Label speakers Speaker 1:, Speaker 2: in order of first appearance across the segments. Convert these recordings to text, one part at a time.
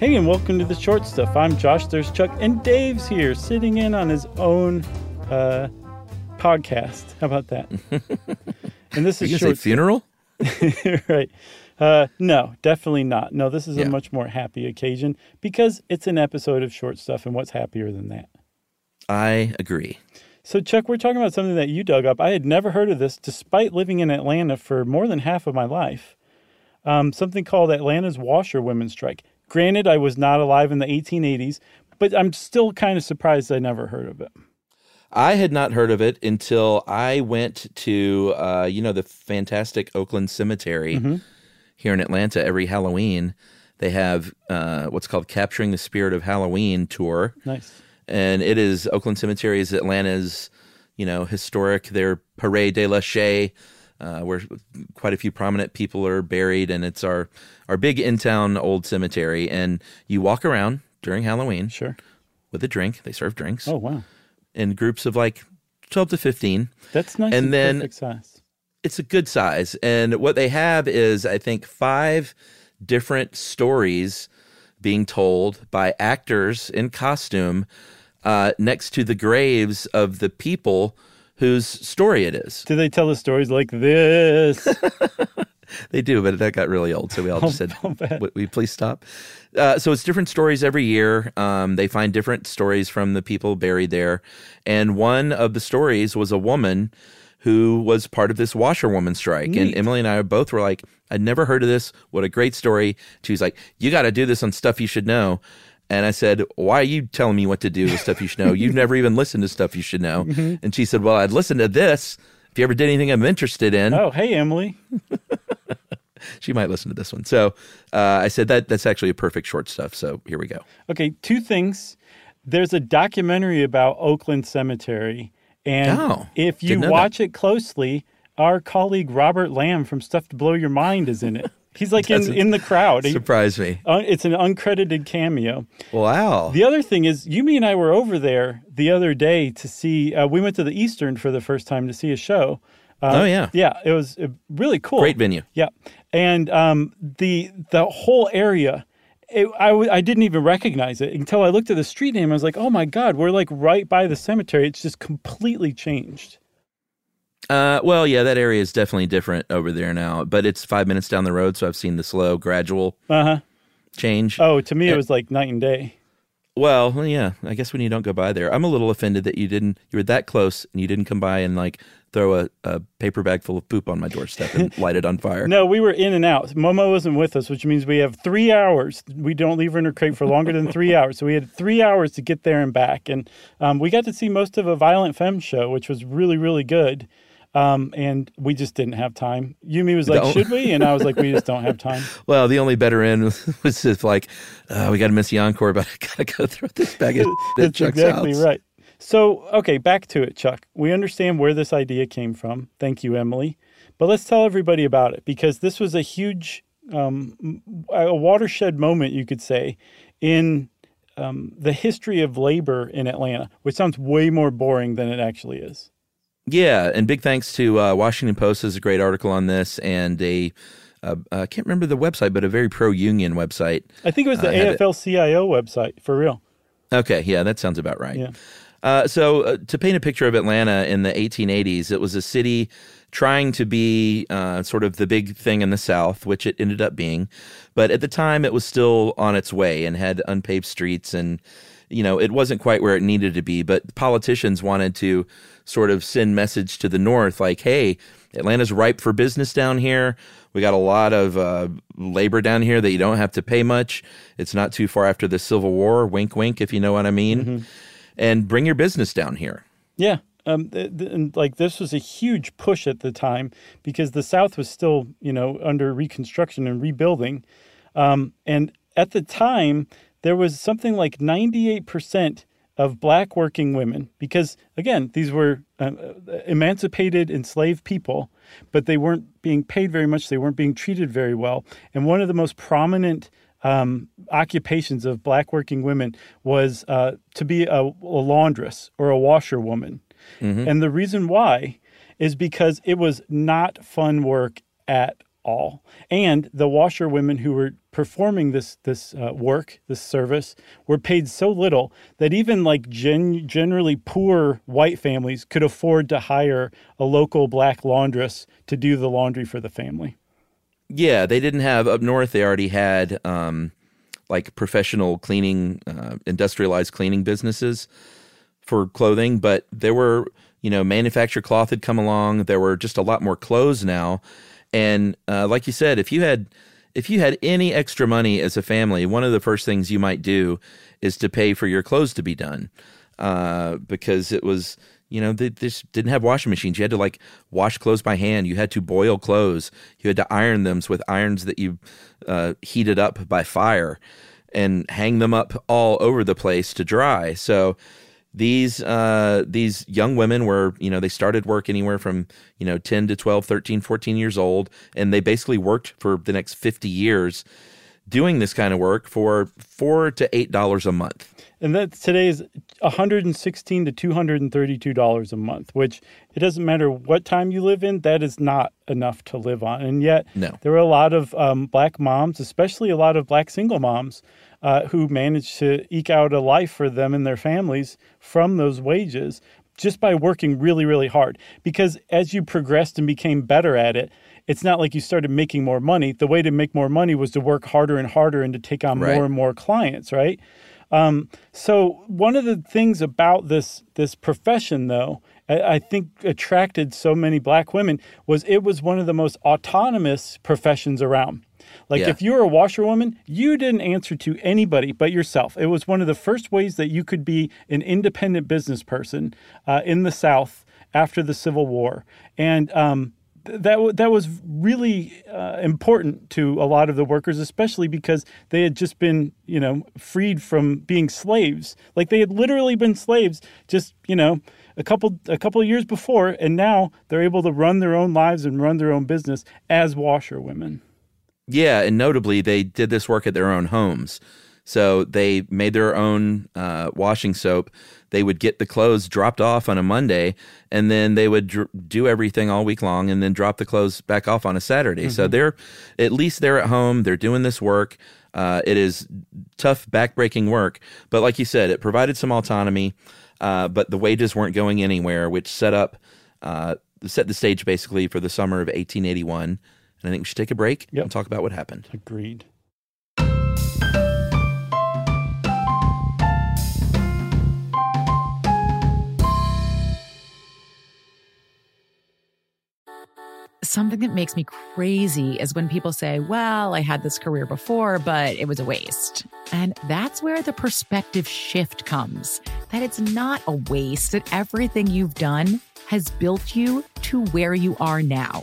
Speaker 1: Hey, and welcome to the short stuff. I'm Josh. There's Chuck, and Dave's here, sitting in on his own uh, podcast. How about that? and this is
Speaker 2: you
Speaker 1: short
Speaker 2: funeral.
Speaker 1: right? Uh, no, definitely not. No, this is a much more happy occasion because it's an episode of short stuff, and what's happier than that?
Speaker 2: I agree.
Speaker 1: So, Chuck, we're talking about something that you dug up. I had never heard of this, despite living in Atlanta for more than half of my life. Um, something called Atlanta's washerwomen's strike. Granted, I was not alive in the 1880s, but I'm still kind of surprised I never heard of it.
Speaker 2: I had not heard of it until I went to, uh, you know, the fantastic Oakland Cemetery
Speaker 1: Mm-hmm.
Speaker 2: here in Atlanta every Halloween. They have uh, what's called Capturing the Spirit of Halloween tour.
Speaker 1: Nice.
Speaker 2: And it is Oakland Cemetery is Atlanta's, you know, historic, their Père de la Chaise, uh, where quite a few prominent people are buried. And it's our, our big in town old cemetery. And you walk around during Halloween
Speaker 1: Sure.
Speaker 2: with a drink. They serve drinks.
Speaker 1: Oh, wow.
Speaker 2: in groups of like 12 to 15.
Speaker 1: That's nice.
Speaker 2: And then-. It's a good size. And what they have is, I think, five different stories being told by actors in costume uh, next to the graves of the people whose story it is.
Speaker 1: Do they tell the stories like this?
Speaker 2: They do, but that got really old. So we all just said,
Speaker 1: I'll
Speaker 2: "Would we please stop?" Uh, so it's different stories every year. Um, they find different stories from the people buried there, and one of the stories was a woman who was part of this washerwoman strike. And Emily and I both were like, "I'd never heard of this. What a great story!" She was like, "You got to do this on stuff you should know." And I said, "Why are you telling me what to do with stuff you should know? You've never even listened to stuff you should know." And she said, "Well, I'd listen to this." If you ever did anything I'm interested in,
Speaker 1: oh, hey, Emily.
Speaker 2: she might listen to this one. So uh, I said that that's actually a perfect short stuff. So here we go.
Speaker 1: Okay, two things. There's a documentary about Oakland Cemetery, and
Speaker 2: Oh,
Speaker 1: if you
Speaker 2: didn't that.
Speaker 1: watch it closely, our colleague Robert Lamb from Stuff to Blow Your Mind is in it. He's like in, in the crowd. He-
Speaker 2: Surprise me.
Speaker 1: uh, it's an uncredited cameo.
Speaker 2: Wow.
Speaker 1: The other thing is, Yumi and I were over there the other day to see. Uh, we went to the Eastern for the first time to see a show. Uh,
Speaker 2: oh yeah.
Speaker 1: Yeah, it was uh, really cool.
Speaker 2: Great venue.
Speaker 1: Yeah, and um, the the whole area, it, I w- I didn't even recognize it until I looked at the street name. I was like, oh my god, we're like right by the cemetery. It's just completely changed.
Speaker 2: Uh, well, yeah, that area is definitely different over there now, but it's five minutes down the road, so I've seen the slow, gradual
Speaker 1: Uh huh.
Speaker 2: change.
Speaker 1: Oh, to me, it was like night and day.
Speaker 2: Well, well, yeah, I guess when you don't go by there, I'm a little offended that you didn't. You were that close, and you didn't come by and like throw a, a paper bag full of poop on my doorstep and light it on fire.
Speaker 1: No, we were in and out. Momo wasn't with us, which means we have three hours. We don't leave her in her crate for longer than three hours. So we had three hours to get there and back. And um, we got to see most of a Violent Femmes show, which was really, really good. Um, and we just didn't have time. Yumi was like, should we? And I was like, we just don't have time.
Speaker 2: Well, the only better end was just like, uh, we got to miss the encore, but I gotta go throw this bag of
Speaker 1: That's
Speaker 2: Chuck's
Speaker 1: exactly
Speaker 2: house.
Speaker 1: right. So, okay, back to it, Chuck. We understand where this idea came from. Thank you, Emily. But let's tell everybody about it because this was a huge, um, a watershed moment, you could say, in um, the history of labor in Atlanta, which sounds way more boring than it actually is.
Speaker 2: Yeah, and big thanks to uh, Washington Post has a great article on this, and a uh, I can't remember the website, but a very pro-union website.
Speaker 1: I think it was the
Speaker 2: I had it.
Speaker 1: AFL-CIO website for real.
Speaker 2: Okay, yeah, that sounds about right.
Speaker 1: Yeah.
Speaker 2: Uh, so, uh, to paint a picture of Atlanta in the 1880s, it was a city trying to be uh, sort of the big thing in the South, which it ended up being. But at the time, it was still on its way and had unpaved streets, and you know, it wasn't quite where it needed to be. But politicians wanted to sort of send message to the North, like, "Hey, Atlanta's ripe for business down here. We got a lot of uh, labor down here that you don't have to pay much. It's not too far after the Civil War. Wink, wink, if you know what I mean." and bring your business down here.
Speaker 1: Yeah. Um, th- th- and like this was a huge push at the time because the South was still, you know, under reconstruction and rebuilding. Um, and at the time, there was something like 98% of black working women, because again, these were uh, emancipated, enslaved people, but they weren't being paid very much. They weren't being treated very well. And one of the most prominent um, occupations of black working women was uh, to be a, a, laundress or a washerwoman. Mm-hmm. And the reason why is because it was not fun work at all. And the washerwomen who were performing this this uh, work, this service, were paid so little that even like gen- generally poor white families could afford to hire a local black laundress to do the laundry for the family.
Speaker 2: Yeah, they didn't have up north. They already had um, like professional cleaning, uh, industrialized cleaning businesses for clothing, but there were you know manufactured cloth had come along. There were just a lot more clothes now and uh, like you said, if you had if you had any extra money as a family, one of the first things you might do is to pay for your clothes to be done, uh, because it was you know they just didn't have washing machines. You had to like wash clothes by hand. You had to boil clothes. You had to iron them with irons that you uh, heated up by fire, and hang them up all over the place to dry. So these uh, these young women were you know they started work anywhere from you know 10 to 12 13 14 years old and they basically worked for the next 50 years doing this kind of work for four to eight dollars a month
Speaker 1: and that today is 116 to 232 dollars a month which it doesn't matter what time you live in that is not enough to live on and yet
Speaker 2: no.
Speaker 1: there were a lot of um, black moms especially a lot of black single moms uh, who managed to eke out a life for them and their families from those wages just by working really, really hard. Because as you progressed and became better at it, it's not like you started making more money. The way to make more money was to work harder and harder and to take on right. more and more clients, right? Um, so one of the things about this this profession, though, I, I think attracted so many black women was it was one of the most autonomous professions around. Like yeah. if you were a washerwoman, you didn't answer to anybody but yourself. It was one of the first ways that you could be an independent business person uh, in the South after the Civil War, and um, that that was really uh, important to a lot of the workers, especially because they had just been, you know, freed from being slaves. Like they had literally been slaves, just you know, a couple a couple of years before, and now they're able to run their own lives and run their own business as washerwomen.
Speaker 2: Yeah, and notably, they did this work at their own homes. So they made their own uh, washing soap. They would get the clothes dropped off on a Monday, and then they would dr- do everything all week long, and then drop the clothes back off on a Saturday. Mm-hmm. So they're at least they're at home. They're doing this work. Uh, it is tough, backbreaking work, but like you said, it provided some autonomy. Uh, but the wages weren't going anywhere, which set up uh, set the stage basically for the summer of 1881 and I think we should take a break yep. and talk about what happened.
Speaker 1: Agreed.
Speaker 3: Something that makes me crazy is when people say, Well, I had this career before, but it was a waste. And that's where the perspective shift comes that it's not a waste, that everything you've done has built you to where you are now.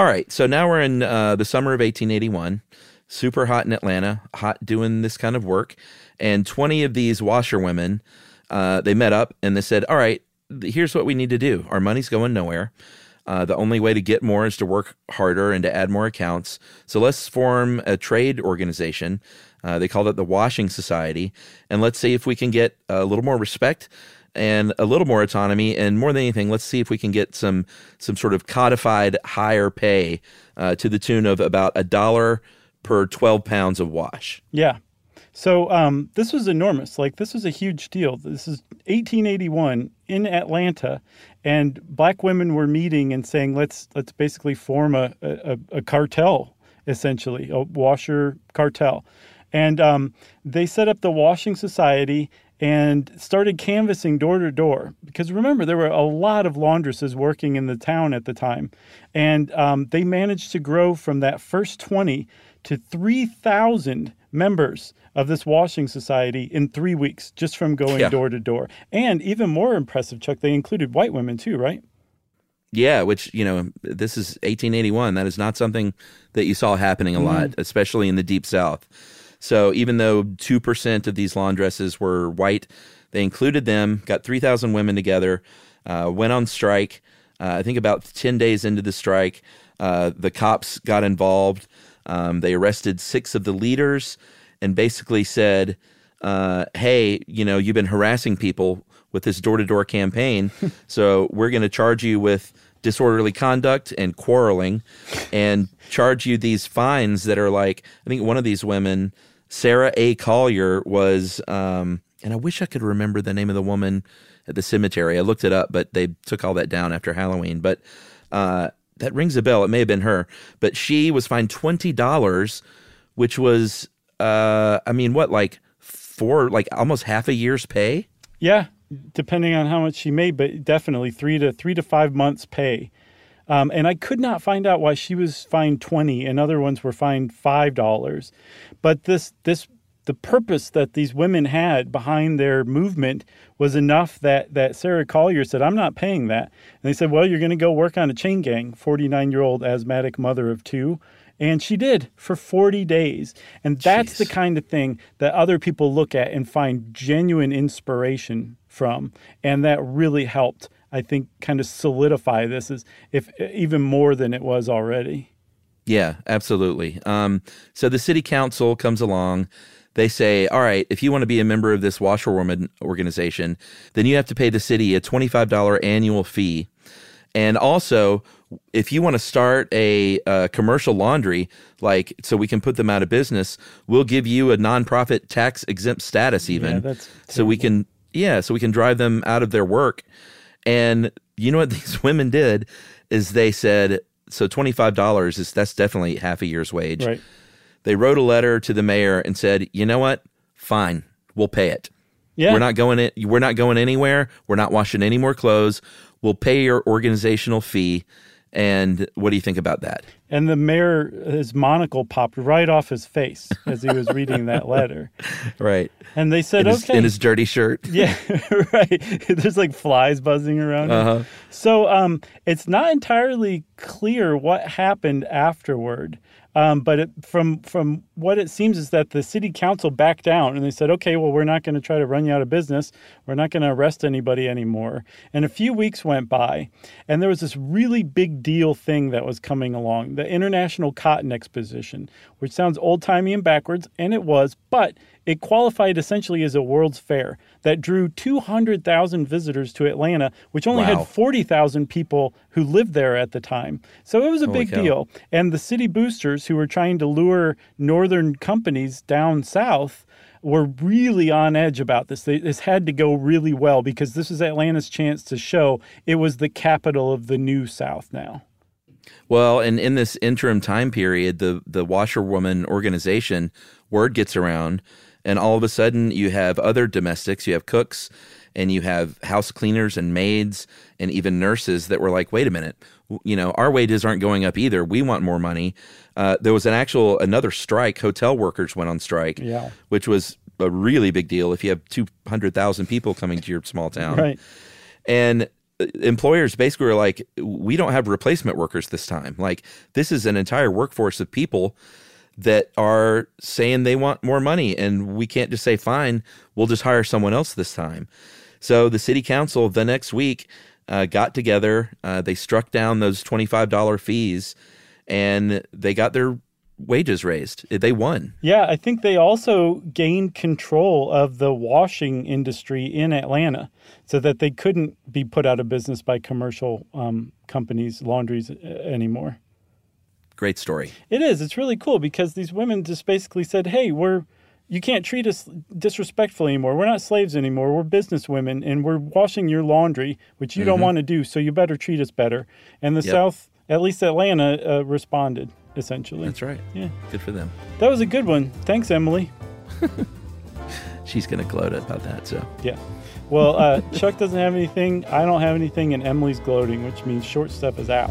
Speaker 2: All right, so now we're in uh, the summer of 1881. Super hot in Atlanta, hot doing this kind of work, and 20 of these washerwomen, uh, they met up and they said, "All right, here's what we need to do. Our money's going nowhere. Uh, the only way to get more is to work harder and to add more accounts. So let's form a trade organization. Uh, they called it the Washing Society, and let's see if we can get a little more respect." And a little more autonomy and more than anything let's see if we can get some some sort of codified higher pay uh, to the tune of about a dollar per 12 pounds of wash
Speaker 1: Yeah. So um, this was enormous. Like this was a huge deal. This is 1881 in Atlanta, and black women were meeting and saying, "Let's let's basically form a a, a cartel, essentially a washer cartel." And um, they set up the Washing Society and started canvassing door to door. Because remember, there were a lot of laundresses working in the town at the time, and um, they managed to grow from that first 20 to 3,000 members of this washing society in three weeks just from going
Speaker 2: Yeah.
Speaker 1: door to door. And even more impressive, Chuck, they included white women too, right?
Speaker 2: yeah which you know this is 1881 that is not something that you saw happening a lot especially in the deep south so even though 2% of these laundresses were white they included them got 3000 women together uh, went on strike uh, i think about 10 days into the strike uh, the cops got involved. Um, they arrested six of the leaders and basically said uh, hey you know you've been harassing people with this door-to-door campaign so we're going to charge you with disorderly conduct and quarreling and charge you these fines that are like i think one of these women sarah a. Collier was um, and i wish i could remember the name of the woman at the cemetery. I looked it up but they took all that down after halloween. But uh, that rings a bell. It may have been her. But she was fined $20 which was uh, i mean what like four like almost half a year's pay?
Speaker 1: Yeah, depending on how much she made, but definitely three to three to five months' pay. Um, and I could not find out why she was fined twenty and other ones were fined five dollars. But this this the purpose that these women had behind their movement was enough that that Sarah Collier said, "I'm not paying that." And they said, "Well, you're going to go work on a chain gang." Forty nine year old asthmatic mother of two. And she did for 40 days. And that's
Speaker 2: Jeez.
Speaker 1: the kind of thing that other people look at and find genuine inspiration from. And that really helped, I think, kind of solidify this as if even more than it was already.
Speaker 2: Yeah, absolutely. Um, so the city council comes along. They say, all right, if you want to be a member of this washerwoman organization, then you have to pay the city a $25 annual fee. And also, if you want to start a, uh commercial laundry, like so we can put them out of business, we'll give you a nonprofit tax exempt status, even.
Speaker 1: Yeah,
Speaker 2: so we can, yeah, so we can drive them out of their work. And you know what these women did is they said, so twenty five dollars is that's definitely half a year's wage.
Speaker 1: Right.
Speaker 2: They wrote a letter to the mayor and said, you know what, fine, we'll pay it.
Speaker 1: Yeah.
Speaker 2: We're not going in, we're not going anywhere. We're not washing any more clothes. We'll pay your organizational fee. And what do you think about that?
Speaker 1: And the mayor, his monocle popped right off his face as he was reading that letter.
Speaker 2: Right.
Speaker 1: And they said,
Speaker 2: In his,
Speaker 1: okay.
Speaker 2: in his dirty shirt.
Speaker 1: Yeah, right. There's like flies buzzing around.
Speaker 2: Uh-huh.
Speaker 1: So um, it's not entirely clear what happened afterward. Um, but it, from from what it seems is that the city council backed down and they said, okay, well, we're not going to try to run you out of business. We're not going to arrest anybody anymore. And a few weeks went by, and there was this really big deal thing that was coming along, the International Cotton Exposition, which sounds old timey and backwards, and it was, but it qualified essentially as a World's Fair that drew 200,000 visitors to Atlanta, which only
Speaker 2: Wow.
Speaker 1: had 40,000 people who lived there at the time. So it was a
Speaker 2: Holy
Speaker 1: big
Speaker 2: cow.
Speaker 1: deal. And the city boosters who were trying to lure northern companies down south were really on edge about this. They, this had to go really well because this was Atlanta's chance to show it was the capital of the new South now.
Speaker 2: Well, and in this interim time period, the the washerwoman organization word gets around, and all of a sudden you have other domestics, you have cooks, and you have house cleaners and maids, and even nurses that were like, "Wait a minute, you know, our wages aren't going up either. We want more money." Uh, there was an actual another strike. Hotel workers went on strike,
Speaker 1: Yeah.
Speaker 2: which was a really big deal if you have two hundred thousand people coming to your small town,
Speaker 1: Right.
Speaker 2: and uh, employers basically were like, we don't have replacement workers this time. Like, this is an entire workforce of people that are saying they want more money, and we can't just say, fine, we'll just hire someone else this time. So the city council the next week uh, got together, uh, they struck down those $25 fees, and they got their wages raised. They won.
Speaker 1: Yeah, I think they also gained control of the washing industry in Atlanta so that they couldn't be put out of business by commercial um, companies, laundries uh, anymore.
Speaker 2: Great story.
Speaker 1: It is. It's really cool because these women just basically said, "Hey, we're you can't treat us disrespectfully anymore. We're not slaves anymore. We're business women, and we're washing your laundry, which you don't want to do. So you better treat us better." And the
Speaker 2: Yep.
Speaker 1: South, at least Atlanta, uh, responded essentially.
Speaker 2: That's right.
Speaker 1: Yeah,
Speaker 2: Good for them.
Speaker 1: that was a good one. Thanks, Emily.
Speaker 2: She's going to gloat about that. So.
Speaker 1: Yeah. Well, uh, Chuck doesn't have anything. I don't have anything, and Emily's gloating, which means short stuff is out.